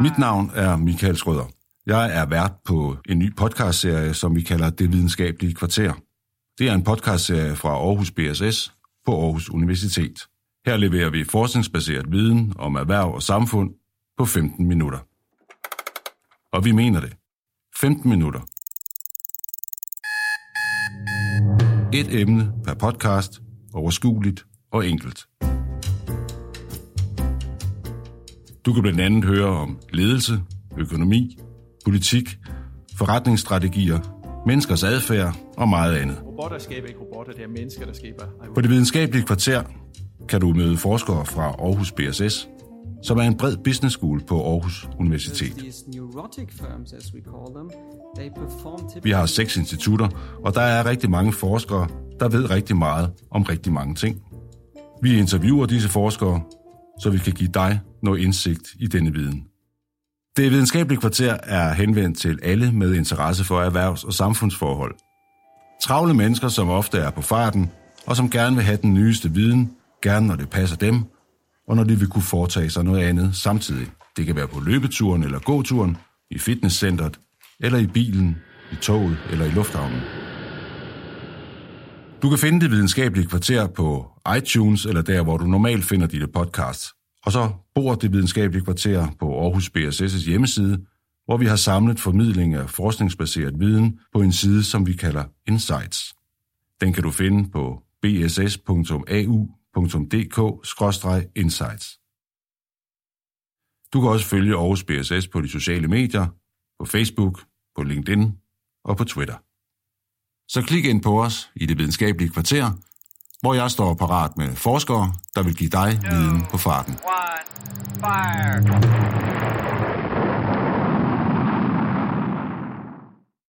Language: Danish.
Mit navn er Michael Schrøder. Jeg er vært på en ny podcastserie, som vi kalder Det Videnskabelige Kvarter. Det er en podcastserie fra Aarhus BSS på Aarhus Universitet. Her leverer vi forskningsbaseret viden om erhverv og samfund på 15 minutter. Og vi mener det. 15 minutter. Et emne per podcast, overskueligt og enkelt. Du kan blandt andet høre om ledelse, økonomi, politik, forretningsstrategier, menneskers adfærd og meget andet. Robotter skaber ikke robotter, det er mennesker, der skaber. På det videnskabelige kvarter kan du møde forskere fra Aarhus BSS, som er en bred business school på Aarhus Universitet. Vi har seks institutter, og der er rigtig mange forskere, der ved rigtig meget om rigtig mange ting. Vi interviewer disse forskere, så vi kan give dig noget indsigt i denne viden. Det videnskabelige kvarter er henvendt til alle med interesse for erhvervs- og samfundsforhold. Travle mennesker, som ofte er på farten, og som gerne vil have den nyeste viden, gerne når det passer dem, og når de vil kunne foretage sig noget andet samtidig. Det kan være på løbeturen eller gåturen, i fitnesscentret, eller i bilen, i toget eller i lufthavnen. Du kan finde det videnskabelige kvarter på iTunes eller der, hvor du normalt finder dine podcasts. Og så bor det videnskabelige kvarter på Aarhus BSS' hjemmeside, hvor vi har samlet formidling af forskningsbaseret viden på en side, som vi kalder Insights. Den kan du finde på bss.au.dk-insights. Du kan også følge Aarhus BSS på de sociale medier, på Facebook, på LinkedIn og på Twitter. Så klik ind på os i det videnskabelige kvarter, hvor jeg står parat med forskere, der vil give dig viden på farten. One, fire.